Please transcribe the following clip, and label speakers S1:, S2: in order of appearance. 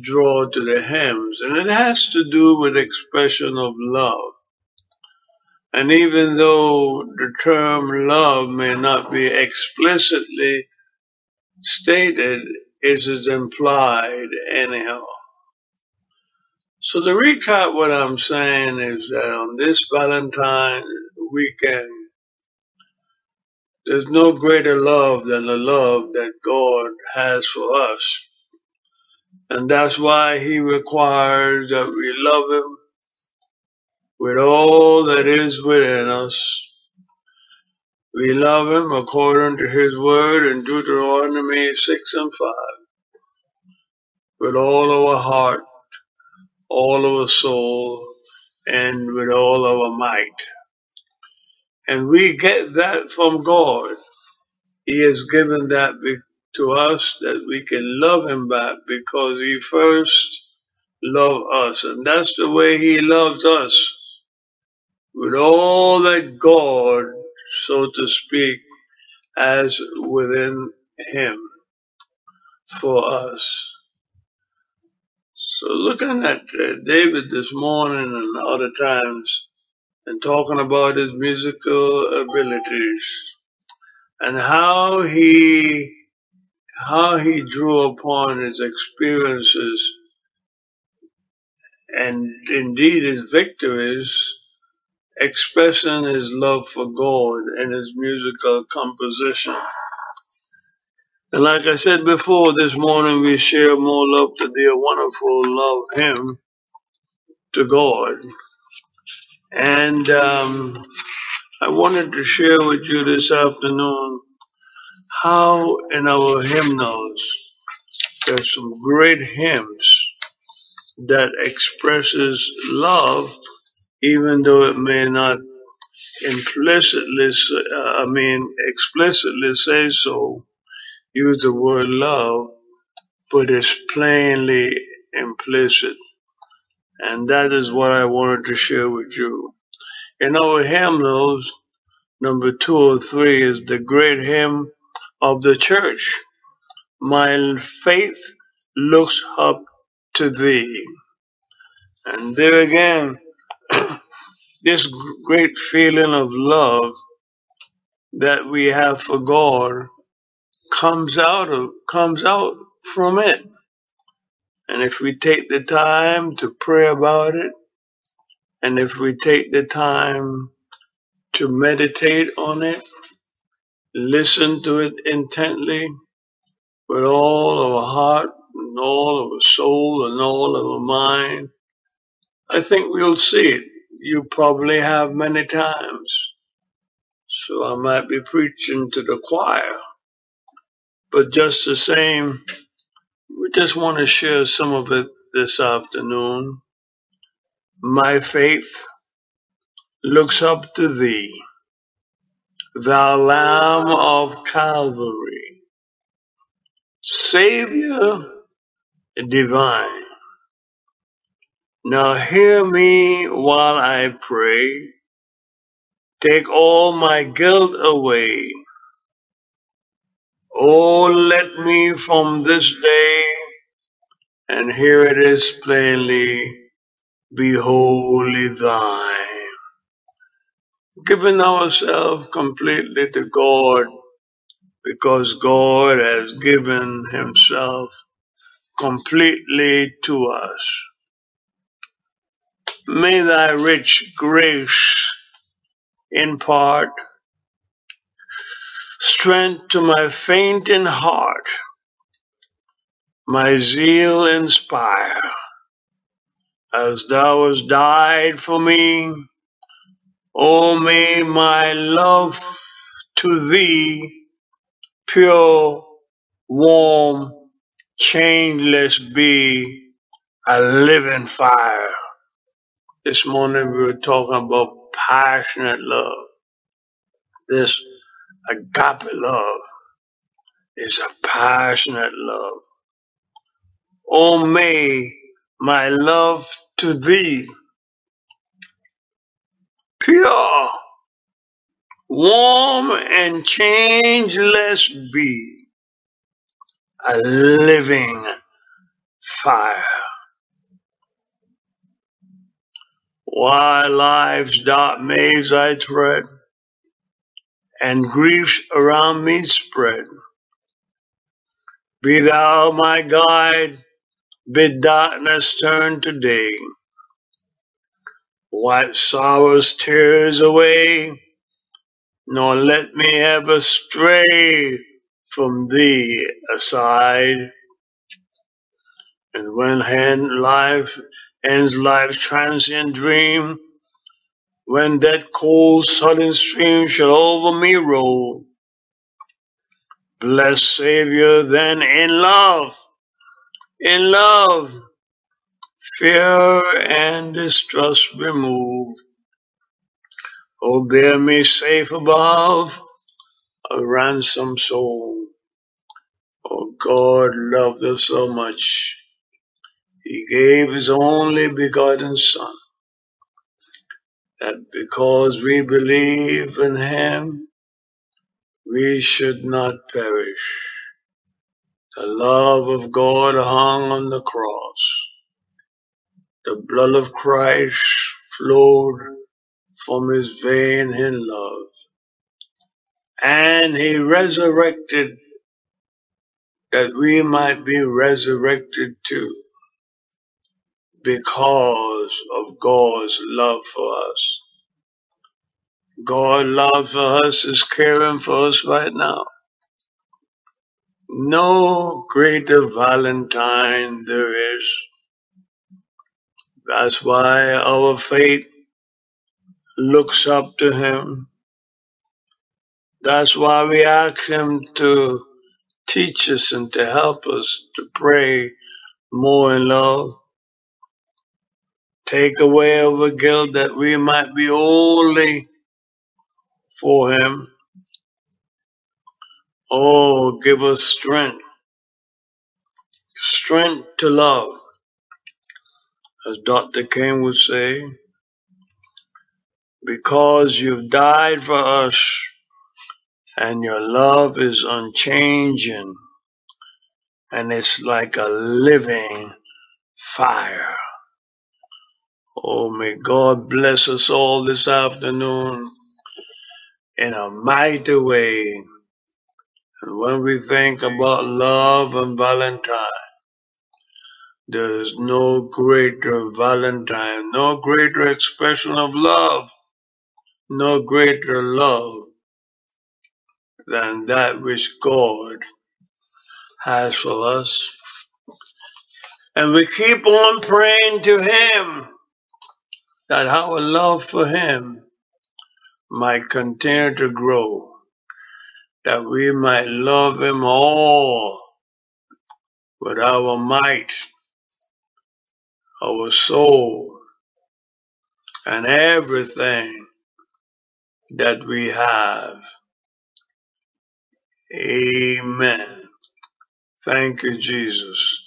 S1: draw to the hymns, and it has to do with expression of love. And even though the term love may not be explicitly stated, it is implied anyhow. So to recap what I'm saying is that on this Valentine weekend, there's no greater love than the love that God has for us. And that's why he requires that we love him with all that is within us. We love him according to his word in Deuteronomy 6 and 5 with all our heart, all our soul, and with all our might. And we get that from God. He has given that to us that we can love him back because he first loved us. And that's the way he loves us with all that God, so to speak, has within him for us. So looking at David this morning and other times and talking about his musical abilities and how he how he drew upon his experiences and indeed his victories expressing his love for God in his musical composition. And like I said before, this morning we share more love to dear wonderful love him to God. And um, I wanted to share with you this afternoon how in our hymnals there's some great hymns that expresses love, even though it may not implicitly, uh, I mean, explicitly say so, use the word love, but it's plainly implicit. And that is what I wanted to share with you. In our hymnals, number two or three is the great hymn of the church. My faith looks up to thee. And there again, this great feeling of love that we have for God comes out of comes out from it. And if we take the time to pray about it, and if we take the time to meditate on it, listen to it intently with all of our heart and all of our soul and all of our mind, I think we'll see it. You probably have many times. So I might be preaching to the choir. But just the same, we just want to share some of it this afternoon. My faith looks up to thee, thou Lamb of Calvary, Savior divine. Now hear me while I pray. Take all my guilt away. Oh, let me from this day, and here it is plainly, be wholly thine. Giving ourselves completely to God, because God has given himself completely to us. May thy rich grace impart strength to my fainting heart, my zeal inspire, as thou hast died for me. O may my love to thee pure, warm, changeless be a living fire. This morning we were talking about passionate love. This agape love is a passionate love. Oh, may my love to thee pure, warm, and changeless be a living fire. While life's dark maze I tread, and griefs around me spread, be thou my guide, bid darkness turn to day. Wipe sorrow's tears away, nor let me ever stray from thee aside. And when hand life ends life's transient dream, when that cold sudden stream shall over me roll, blessed Savior, then in love, in love, fear and distrust remove. Oh, bear me safe above a ransomed soul. Oh, God loved us so much He gave his only begotten Son, that because we believe in him, we should not perish. The love of God hung on the cross. The blood of Christ flowed from his vein in love. And he resurrected that we might be resurrected too because of God's love for us. God's love for us is caring for us right now. No greater Valentine there is. That's why our faith looks up to Him. That's why we ask Him to teach us and to help us to pray more in love. Take away our guilt that we might be holy for Him. Oh, give us strength, strength to love. As Dr. King would say, because you've died for us and your love is unchanging and it's like a living fire. Oh, may God bless us all this afternoon in a mighty way. And when we think about love and Valentine, there is no greater Valentine, no greater expression of love, no greater love than that which God has for us. And we keep on praying to Him that our love for Him might continue to grow, that we might love Him all with our might, our soul, and everything that we have. Amen. Thank you, Jesus.